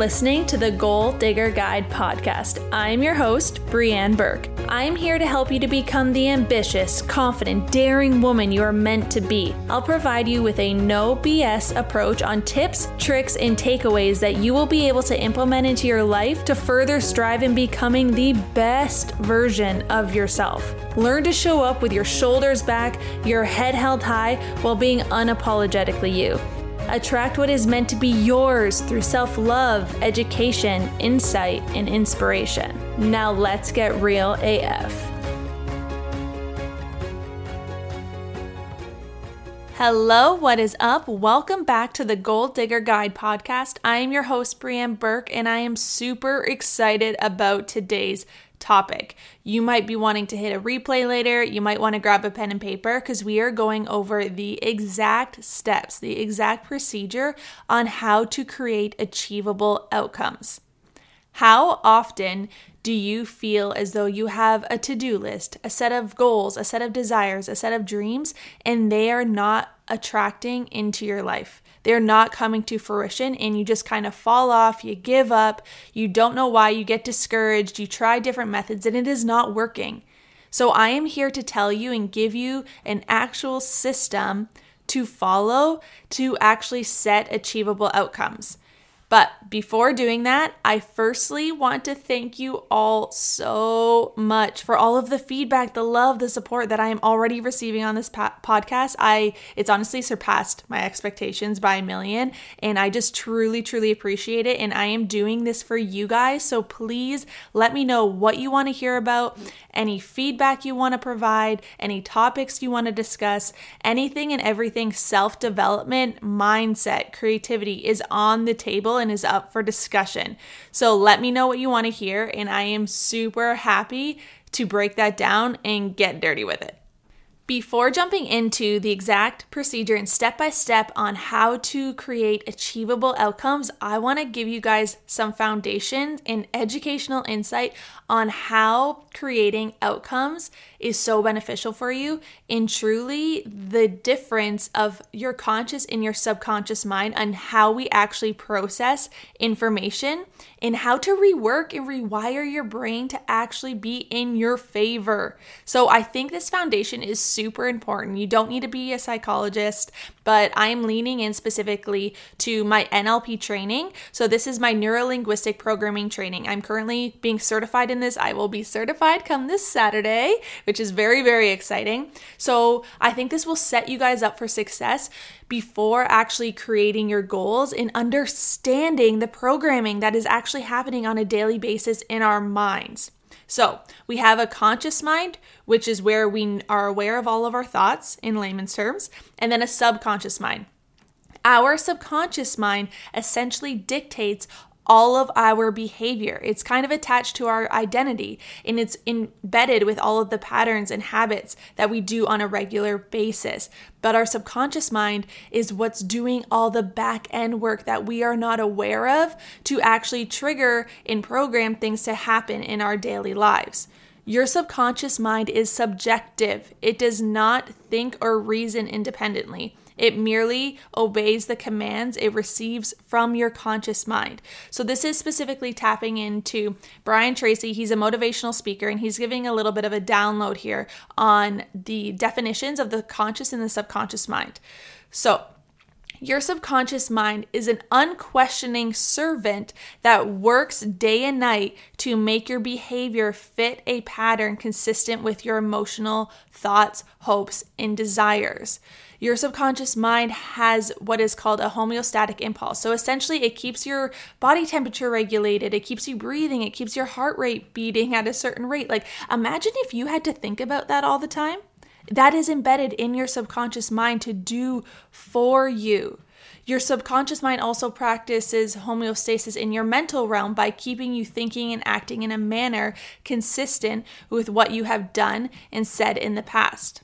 listening to the Goal Digger Guide podcast. I'm your host, Breanne Burke. I'm here to help you to become the ambitious, confident, daring woman you are meant to be. I'll provide you with a no BS approach on tips, tricks, and takeaways that you will be able to implement into your life to further strive in becoming the best version of yourself. Learn to show up with your shoulders back, your head held high, while being unapologetically you. Attract what is meant to be yours through self love, education, insight, and inspiration. Now let's get real AF. Hello, what is up? Welcome back to the Goal Digger Guide podcast. I am your host, Breanne Burke, and I am super excited about today's topic. You might be wanting to hit a replay later. You might want to grab a pen and paper because we are going over the exact steps, the exact procedure on how to create achievable outcomes. How often do you feel as though you have a to do list, a set of goals, a set of desires, a set of dreams, and they are not attracting into your life? They're not coming to fruition and you just kind of fall off, you give up, you don't know why, you get discouraged, you try different methods and it is not working. So I am here to tell you and give you an actual system to follow to actually set achievable outcomes. But before doing that, I firstly want to thank you all so much for all of the feedback, the love, the support that I am already receiving on this po- podcast. I it's honestly surpassed my expectations by a million, and I just truly truly appreciate it and I am doing this for you guys. So please let me know what you want to hear about, any feedback you want to provide, any topics you want to discuss, anything and everything self-development, mindset, creativity is on the table and is up for discussion. So let me know what you want to hear, and I am super happy to break that down and get dirty with it. Before jumping into the exact procedure and step by step on how to create achievable outcomes, I want to give you guys some foundation and educational insight on how creating outcomes is so beneficial for you and truly the difference of your conscious and your subconscious mind and how we actually process information and how to rework and rewire your brain to actually be in your favor. So I think this foundation is super important. You don't need to be a psychologist, but I'm leaning in specifically to my NLP training. So this is my neuro linguistic programming training. I'm currently being certified in this. I will be certified come this Saturday, which is very, very exciting. So I think this will set you guys up for success before actually creating your goals and understanding the programming that is actually happening on a daily basis in our minds. So, we have a conscious mind, which is where we are aware of all of our thoughts in layman's terms, and then a subconscious mind. Our subconscious mind essentially dictates all of our behavior. It's kind of attached to our identity and it's embedded with all of the patterns and habits that we do on a regular basis. But our subconscious mind is what's doing all the back end work that we are not aware of to actually trigger and program things to happen in our daily lives. Your subconscious mind is subjective. It does not think or reason independently. It merely obeys the commands it receives from your conscious mind. So, this is specifically tapping into Brian Tracy. He's a motivational speaker and he's giving a little bit of a download here on the definitions of the conscious and the subconscious mind. So, your subconscious mind is an unquestioning servant that works day and night to make your behavior fit a pattern consistent with your emotional thoughts, hopes, and desires. Your subconscious mind has what is called a homeostatic impulse. So essentially, it keeps your body temperature regulated, it keeps you breathing, it keeps your heart rate beating at a certain rate. Like, imagine if you had to think about that all the time. That is embedded in your subconscious mind to do for you. Your subconscious mind also practices homeostasis in your mental realm by keeping you thinking and acting in a manner consistent with what you have done and said in the past.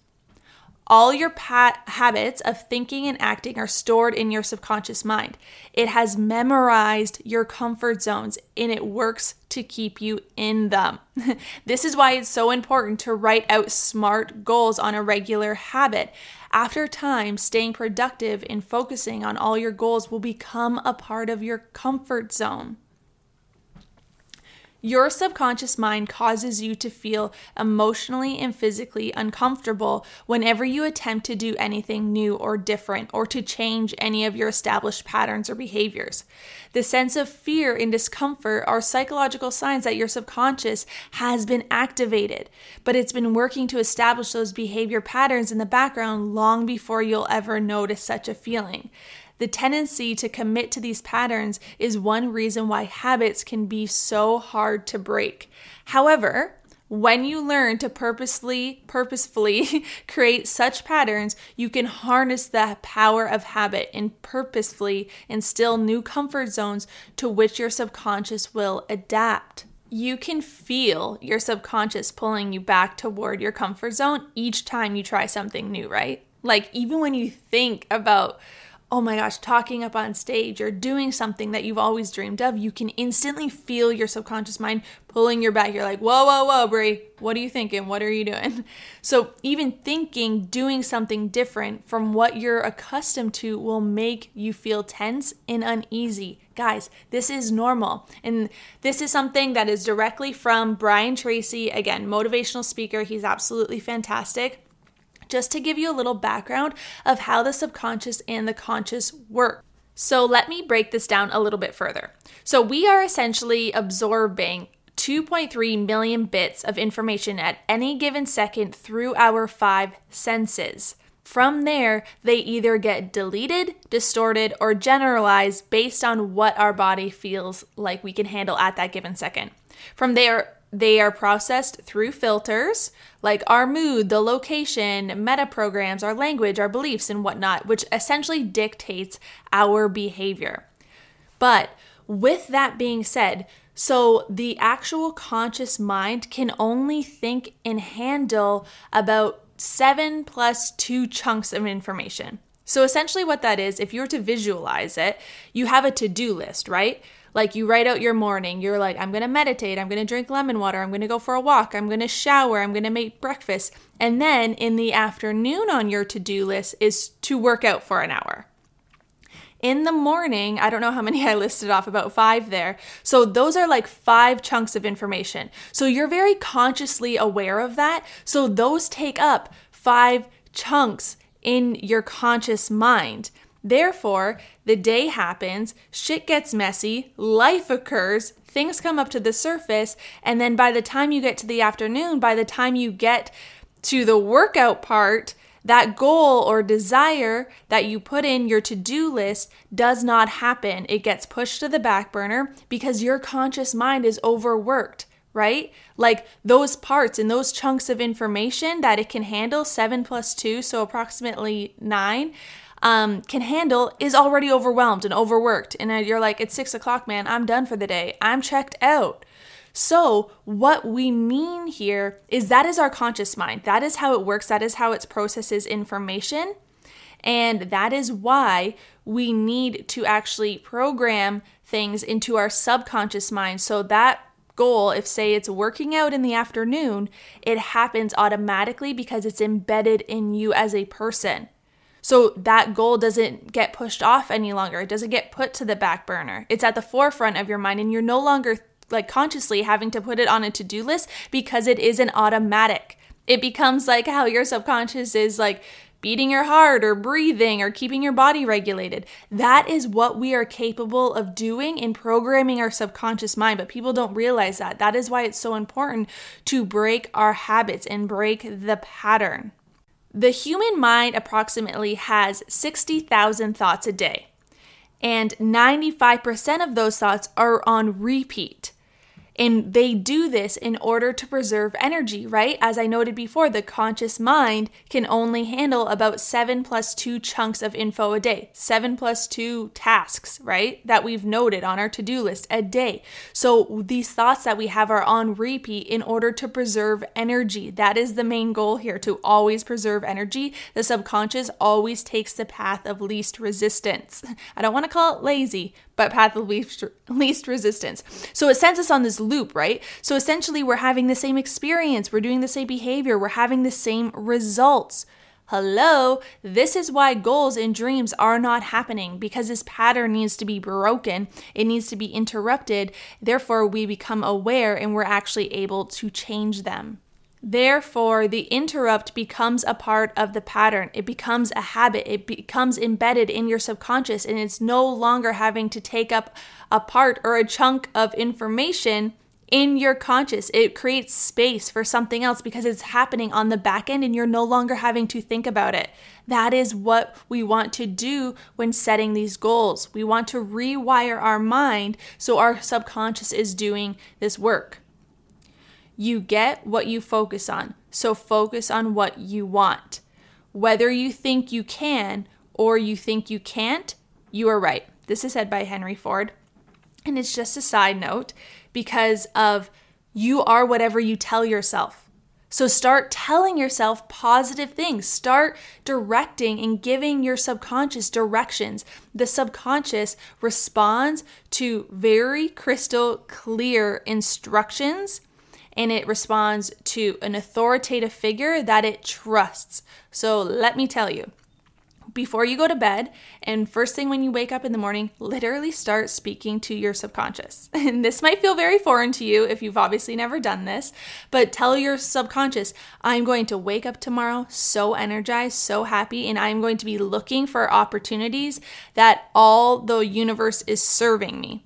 All your habits of thinking and acting are stored in your subconscious mind. It has memorized your comfort zones and it works to keep you in them. this is why it's so important to write out smart goals on a regular habit. After time, staying productive and focusing on all your goals will become a part of your comfort zone. Your subconscious mind causes you to feel emotionally and physically uncomfortable whenever you attempt to do anything new or different or to change any of your established patterns or behaviors. The sense of fear and discomfort are psychological signs that your subconscious has been activated, but it's been working to establish those behavior patterns in the background long before you'll ever notice such a feeling. The tendency to commit to these patterns is one reason why habits can be so hard to break. However, when you learn to purposely purposefully create such patterns, you can harness the power of habit and purposefully instill new comfort zones to which your subconscious will adapt. You can feel your subconscious pulling you back toward your comfort zone each time you try something new, right? Like even when you think about oh my gosh, talking up on stage or doing something that you've always dreamed of, you can instantly feel your subconscious mind pulling your back. You're like, whoa, whoa, whoa, Brie, what are you thinking? What are you doing? So, even thinking doing something different from what you're accustomed to will make you feel tense and uneasy. Guys, this is normal. And this is something that is directly from Brian Tracy, again, motivational speaker. He's absolutely fantastic just to give you a little background of how the subconscious and the conscious work. So, let me break this down a little bit further. So, we are essentially absorbing 2.3 million bits of information at any given second through our five senses. From there, they either get deleted, distorted, or generalized based on what our body feels like we can handle at that given second. From there, they are processed through filters like our mood, the location, meta programs, our language, our beliefs, and whatnot, which essentially dictates our behavior. But with that being said, so the actual conscious mind can only think and handle about seven plus two chunks of information. So essentially, what that is, if you were to visualize it, you have a to do list, right? Like you write out your morning, you're like, I'm gonna meditate, I'm gonna drink lemon water, I'm gonna go for a walk, I'm gonna shower, I'm gonna make breakfast. And then in the afternoon on your to do list is to work out for an hour. In the morning, I don't know how many I listed off, about five there. So those are like five chunks of information. So you're very consciously aware of that. So those take up five chunks in your conscious mind. Therefore, the day happens, shit gets messy, life occurs, things come up to the surface, and then by the time you get to the afternoon, by the time you get to the workout part, that goal or desire that you put in your to do list does not happen. It gets pushed to the back burner because your conscious mind is overworked, right? Like those parts and those chunks of information that it can handle, seven plus two, so approximately nine um, can handle is already overwhelmed and overworked. And you're like, it's six o'clock, man. I'm done for the day. I'm checked out. So, what we mean here is that is our conscious mind. That is how it works. That is how it processes information. And that is why we need to actually program things into our subconscious mind so that goal, if say it's working out in the afternoon, it happens automatically because it's embedded in you as a person. So that goal doesn't get pushed off any longer. It doesn't get put to the back burner. It's at the forefront of your mind and you're no longer like consciously having to put it on a to-do list because it is an automatic. It becomes like how your subconscious is like beating your heart or breathing or keeping your body regulated. That is what we are capable of doing in programming our subconscious mind, but people don't realize that. That is why it's so important to break our habits and break the pattern. The human mind approximately has 60,000 thoughts a day, and 95% of those thoughts are on repeat. And they do this in order to preserve energy, right? As I noted before, the conscious mind can only handle about seven plus two chunks of info a day, seven plus two tasks, right? That we've noted on our to do list a day. So these thoughts that we have are on repeat in order to preserve energy. That is the main goal here to always preserve energy. The subconscious always takes the path of least resistance. I don't want to call it lazy, but path of least, least resistance. So it sends us on this loop, right? So essentially, we're having the same experience, we're doing the same behavior, we're having the same results. Hello, this is why goals and dreams are not happening because this pattern needs to be broken. It needs to be interrupted. Therefore, we become aware and we're actually able to change them. Therefore, the interrupt becomes a part of the pattern. It becomes a habit. It becomes embedded in your subconscious, and it's no longer having to take up a part or a chunk of information in your conscious. It creates space for something else because it's happening on the back end and you're no longer having to think about it. That is what we want to do when setting these goals. We want to rewire our mind so our subconscious is doing this work. You get what you focus on, so focus on what you want. Whether you think you can or you think you can't, you are right. This is said by Henry Ford. And it's just a side note because of you are whatever you tell yourself. So start telling yourself positive things. Start directing and giving your subconscious directions. The subconscious responds to very crystal clear instructions and it responds to an authoritative figure that it trusts. So let me tell you, before you go to bed and first thing when you wake up in the morning, literally start speaking to your subconscious. And this might feel very foreign to you if you've obviously never done this, but tell your subconscious, I'm going to wake up tomorrow so energized, so happy, and I'm going to be looking for opportunities that all the universe is serving me.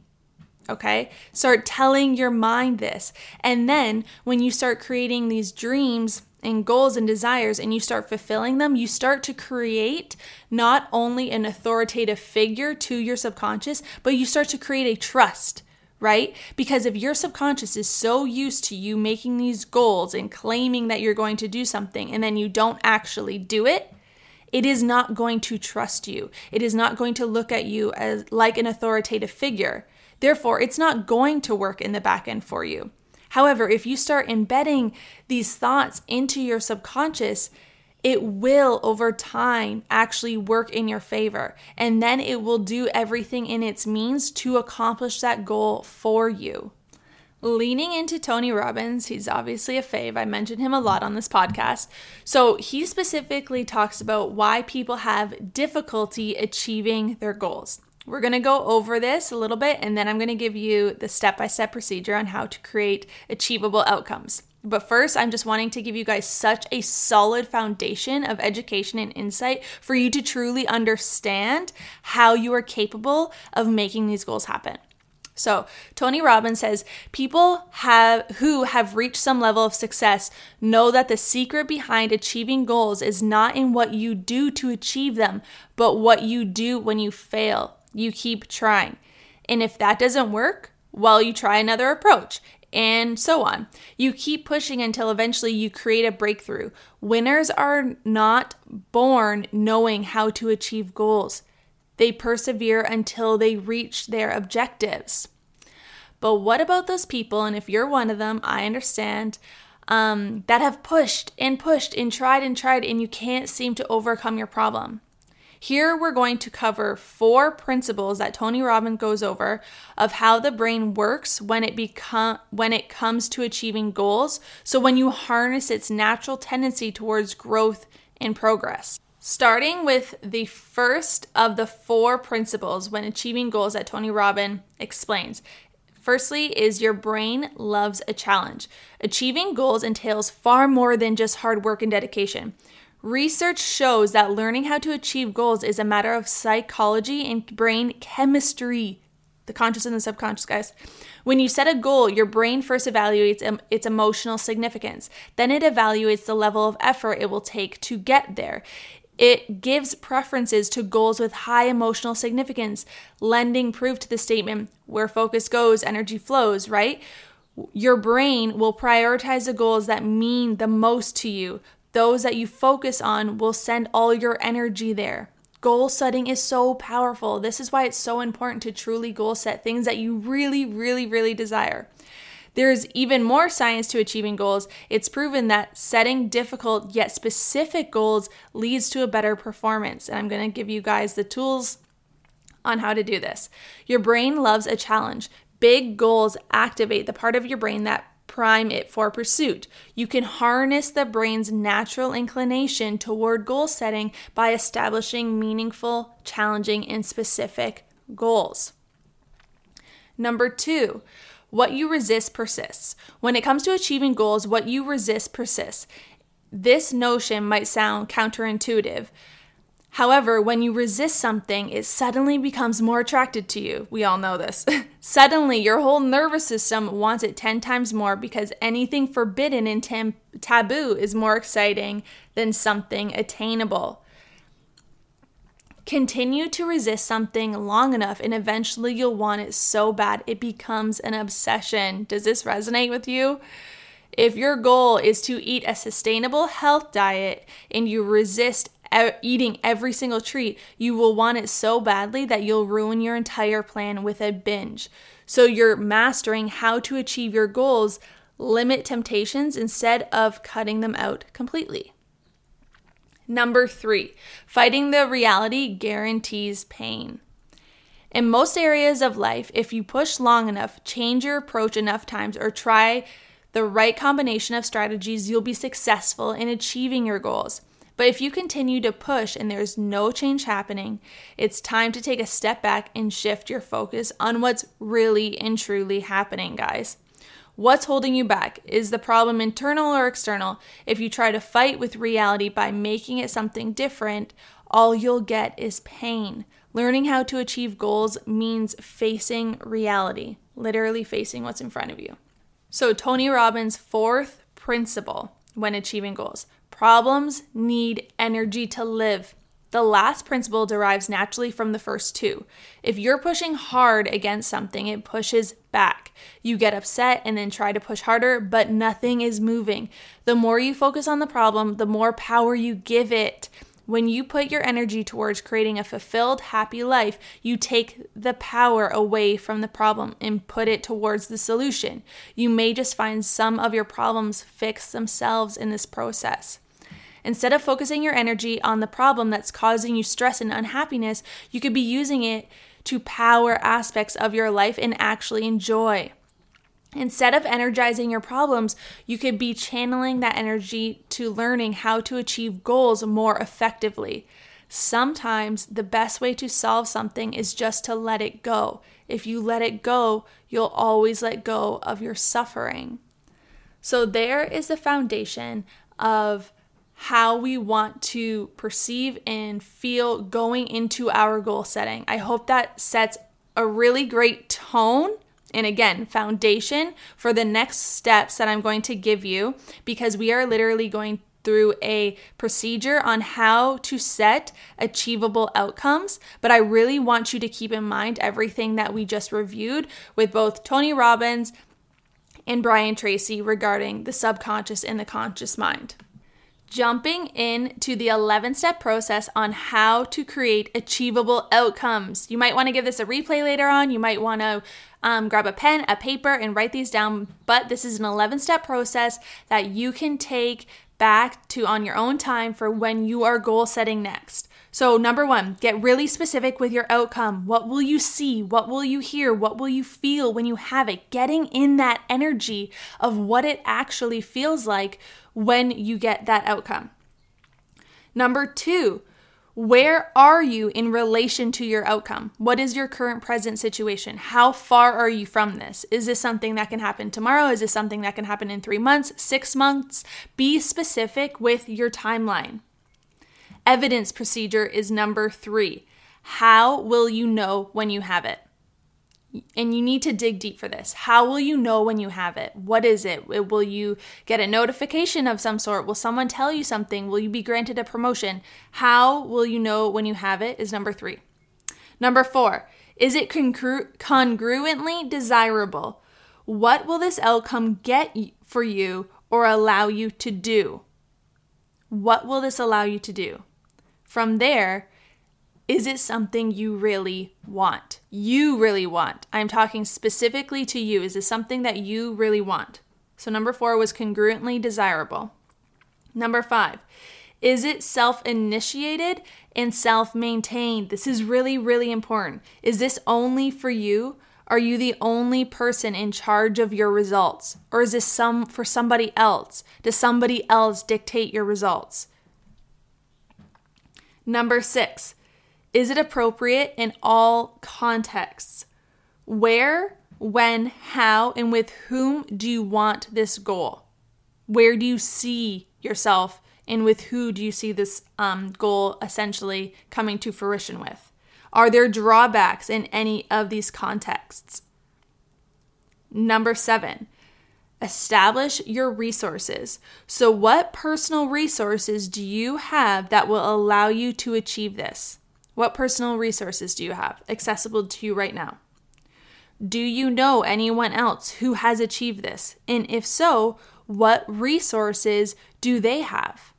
Okay? Start telling your mind this. And then when you start creating these dreams, and goals and desires and you start fulfilling them, you start to create not only an authoritative figure to your subconscious, but you start to create a trust, right? Because if your subconscious is so used to you making these goals and claiming that you're going to do something and then you don't actually do it, it is not going to trust you. It is not going to look at you as like an authoritative figure. Therefore, it's not going to work in the back end for you. However, if you start embedding these thoughts into your subconscious, it will over time actually work in your favor. And then it will do everything in its means to accomplish that goal for you. Leaning into Tony Robbins, he's obviously a fave. I mentioned him a lot on this podcast. So he specifically talks about why people have difficulty achieving their goals. We're going to go over this a little bit and then I'm going to give you the step by step procedure on how to create achievable outcomes. But first, I'm just wanting to give you guys such a solid foundation of education and insight for you to truly understand how you are capable of making these goals happen. So, Tony Robbins says people have who have reached some level of success know that the secret behind achieving goals is not in what you do to achieve them, but what you do when you fail you keep trying. And if that doesn't work, well, you try another approach and so on. You keep pushing until eventually you create a breakthrough. Winners are not born knowing how to achieve goals, they persevere until they reach their objectives. But what about those people? And if you're one of them, I understand. Um, that have pushed and pushed and tried and tried, and you can't seem to overcome your problem. Here we're going to cover four principles that Tony Robbins goes over of how the brain works when it become when it comes to achieving goals. So when you harness its natural tendency towards growth and progress. Starting with the first of the four principles when achieving goals that Tony Robbins explains. Firstly, is your brain loves a challenge. Achieving goals entails far more than just hard work and dedication. Research shows that learning how to achieve goals is a matter of psychology and brain chemistry. The conscious and the subconscious, guys. When you set a goal, your brain first evaluates its emotional significance. Then it evaluates the level of effort it will take to get there. It gives preferences to goals with high emotional significance, lending proof to the statement where focus goes, energy flows, right? Your brain will prioritize the goals that mean the most to you, those that you focus on will send all your energy there. Goal setting is so powerful. This is why it's so important to truly goal set things that you really, really, really desire. There's even more science to achieving goals. It's proven that setting difficult yet specific goals leads to a better performance. And I'm going to give you guys the tools on how to do this. Your brain loves a challenge. Big goals activate the part of your brain that prime it for pursuit. You can harness the brain's natural inclination toward goal setting by establishing meaningful, challenging, and specific goals. Number two, what you resist persists. When it comes to achieving goals, what you resist persists. This notion might sound counterintuitive. However, when you resist something, it suddenly becomes more attracted to you. We all know this. suddenly, your whole nervous system wants it 10 times more because anything forbidden and tam- taboo is more exciting than something attainable. Continue to resist something long enough, and eventually you'll want it so bad it becomes an obsession. Does this resonate with you? If your goal is to eat a sustainable health diet and you resist eating every single treat, you will want it so badly that you'll ruin your entire plan with a binge. So you're mastering how to achieve your goals, limit temptations instead of cutting them out completely. Number three, fighting the reality guarantees pain. In most areas of life, if you push long enough, change your approach enough times, or try the right combination of strategies, you'll be successful in achieving your goals. But if you continue to push and there's no change happening, it's time to take a step back and shift your focus on what's really and truly happening, guys. What's holding you back? Is the problem internal or external? If you try to fight with reality by making it something different, all you'll get is pain. Learning how to achieve goals means facing reality, literally facing what's in front of you. So, Tony Robbins' fourth principle when achieving goals Problems need energy to live. The last principle derives naturally from the first two. If you're pushing hard against something, it pushes back. You get upset and then try to push harder, but nothing is moving. The more you focus on the problem, the more power you give it. When you put your energy towards creating a fulfilled, happy life, you take the power away from the problem and put it towards the solution. You may just find some of your problems fix themselves in this process. Instead of focusing your energy on the problem that's causing you stress and unhappiness, you could be using it to power aspects of your life and actually enjoy. Instead of energizing your problems, you could be channeling that energy to learning how to achieve goals more effectively. Sometimes the best way to solve something is just to let it go. If you let it go, you'll always let go of your suffering. So, there is the foundation of how we want to perceive and feel going into our goal setting. I hope that sets a really great tone and again, foundation for the next steps that I'm going to give you because we are literally going through a procedure on how to set achievable outcomes. But I really want you to keep in mind everything that we just reviewed with both Tony Robbins and Brian Tracy regarding the subconscious and the conscious mind jumping into the 11 step process on how to create achievable outcomes. You might want to give this a replay later on. You might want to um, grab a pen, a paper, and write these down. But this is an 11 step process that you can take back to on your own time for when you are goal setting next. So, number one, get really specific with your outcome. What will you see? What will you hear? What will you feel when you have it? Getting in that energy of what it actually feels like when you get that outcome. Number two, where are you in relation to your outcome? What is your current present situation? How far are you from this? Is this something that can happen tomorrow? Is this something that can happen in three months, six months? Be specific with your timeline. Evidence procedure is number three. How will you know when you have it? And you need to dig deep for this. How will you know when you have it? What is it? Will you get a notification of some sort? Will someone tell you something? Will you be granted a promotion? How will you know when you have it? Is number three. Number four, is it congru- congruently desirable? What will this outcome get for you or allow you to do? What will this allow you to do? From there, is it something you really want? You really want. I'm talking specifically to you. Is this something that you really want? So, number four was congruently desirable. Number five, is it self initiated and self maintained? This is really, really important. Is this only for you? Are you the only person in charge of your results? Or is this some for somebody else? Does somebody else dictate your results? Number 6. Is it appropriate in all contexts? Where, when, how, and with whom do you want this goal? Where do you see yourself and with who do you see this um, goal essentially coming to fruition with? Are there drawbacks in any of these contexts? Number seven, establish your resources. So, what personal resources do you have that will allow you to achieve this? What personal resources do you have accessible to you right now? Do you know anyone else who has achieved this? And if so, what resources do they have?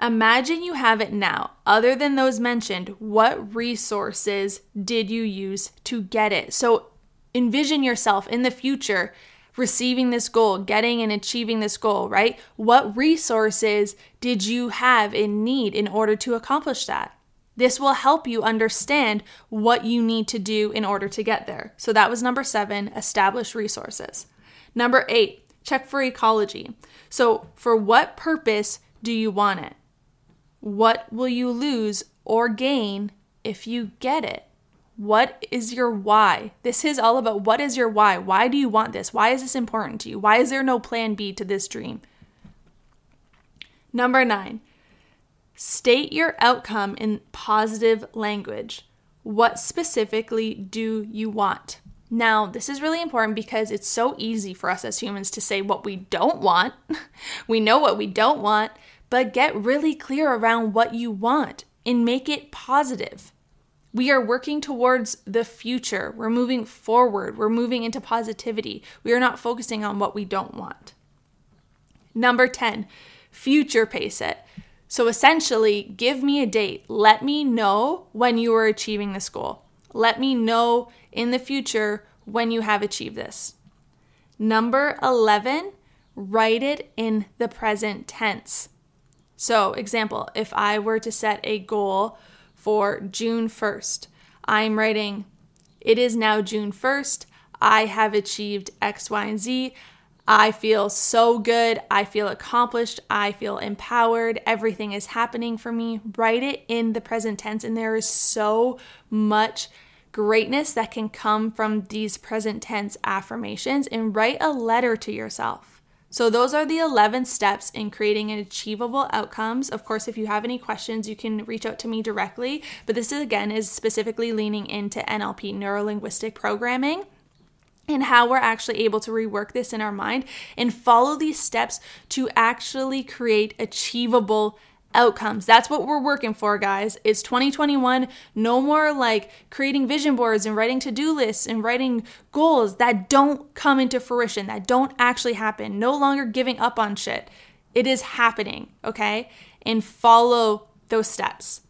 Imagine you have it now. Other than those mentioned, what resources did you use to get it? So envision yourself in the future receiving this goal, getting and achieving this goal, right? What resources did you have in need in order to accomplish that? This will help you understand what you need to do in order to get there. So that was number seven, establish resources. Number eight, check for ecology. So, for what purpose do you want it? What will you lose or gain if you get it? What is your why? This is all about what is your why? Why do you want this? Why is this important to you? Why is there no plan B to this dream? Number nine, state your outcome in positive language. What specifically do you want? Now, this is really important because it's so easy for us as humans to say what we don't want. we know what we don't want, but get really clear around what you want and make it positive. We are working towards the future. We're moving forward. We're moving into positivity. We are not focusing on what we don't want. Number 10, future pace it. So essentially, give me a date. Let me know when you are achieving this goal. Let me know in the future when you have achieved this. Number 11, write it in the present tense. So, example, if I were to set a goal for June 1st, I'm writing, it is now June 1st. I have achieved X, Y, and Z. I feel so good. I feel accomplished. I feel empowered. Everything is happening for me. Write it in the present tense. And there is so much greatness that can come from these present tense affirmations. And write a letter to yourself. So, those are the 11 steps in creating an achievable outcomes. Of course, if you have any questions, you can reach out to me directly. But this is again is specifically leaning into NLP, neuro linguistic programming and how we're actually able to rework this in our mind and follow these steps to actually create achievable outcomes. That's what we're working for, guys. It's 2021. No more like creating vision boards and writing to do lists and writing goals that don't come into fruition, that don't actually happen. No longer giving up on shit. It is happening, okay? And follow those steps.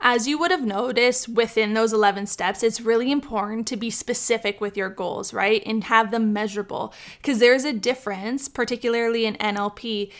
As you would have noticed within those 11 steps, it's really important to be specific with your goals, right? And have them measurable because there's a difference, particularly in NLP,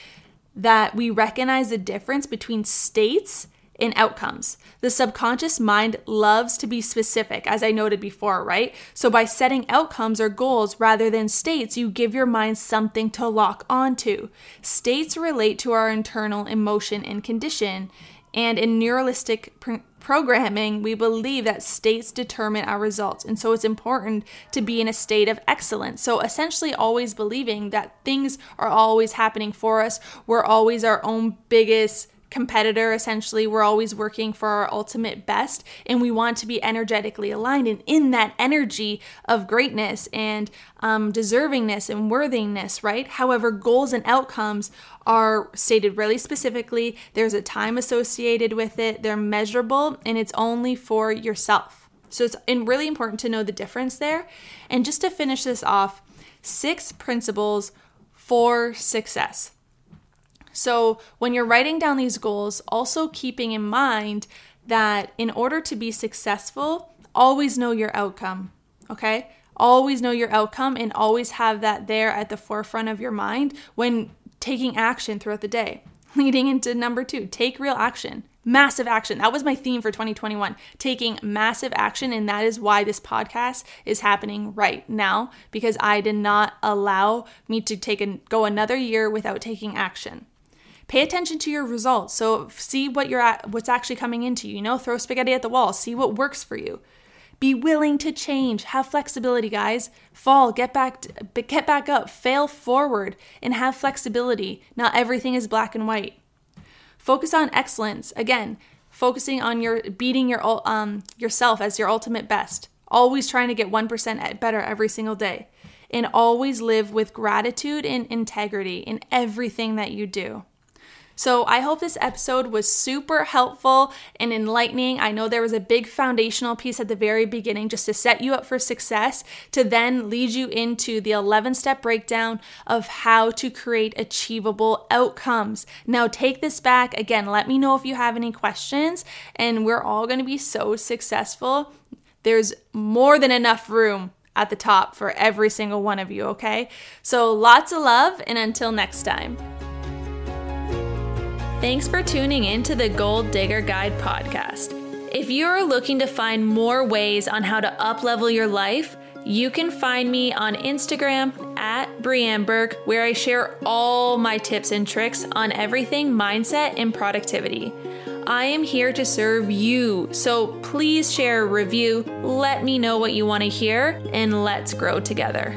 that we recognize the difference between states and outcomes. The subconscious mind loves to be specific, as I noted before, right? So by setting outcomes or goals rather than states, you give your mind something to lock onto. States relate to our internal emotion and condition. And in neuralistic pr- programming, we believe that states determine our results. And so it's important to be in a state of excellence. So essentially, always believing that things are always happening for us. We're always our own biggest competitor essentially we're always working for our ultimate best and we want to be energetically aligned and in that energy of greatness and um, deservingness and worthiness right? However goals and outcomes are stated really specifically. There's a time associated with it. They're measurable and it's only for yourself. So it's really important to know the difference there. And just to finish this off six principles for success so, when you're writing down these goals, also keeping in mind that in order to be successful, always know your outcome, okay? Always know your outcome and always have that there at the forefront of your mind when taking action throughout the day. Leading into number two, take real action. massive action. That was my theme for 2021, taking massive action. And that is why this podcast is happening right now because I did not allow me to take and go another year without taking action. Pay attention to your results. So see what you're at, what's actually coming into you. You know, throw spaghetti at the wall. See what works for you. Be willing to change. Have flexibility, guys. Fall, get back, get back up, fail forward, and have flexibility. Not everything is black and white. Focus on excellence. Again, focusing on your beating your um yourself as your ultimate best. Always trying to get 1% better every single day. And always live with gratitude and integrity in everything that you do. So I hope this episode was super helpful and enlightening. I know there was a big foundational piece at the very beginning just to set you up for success, to then lead you into the 11 step breakdown of how to create achievable outcomes. Now, take this back again. Let me know if you have any questions, and we're all going to be so successful. There's more than enough room at the top for every single one of you, okay? So lots of love, and until next time. Thanks for tuning in to the Goal Digger Guide podcast. If you're looking to find more ways on how to uplevel your life, you can find me on Instagram at Breanne Burke, where I share all my tips and tricks on everything mindset and productivity. I am here to serve you, so please share a review, let me know what you want to hear, and let's grow together.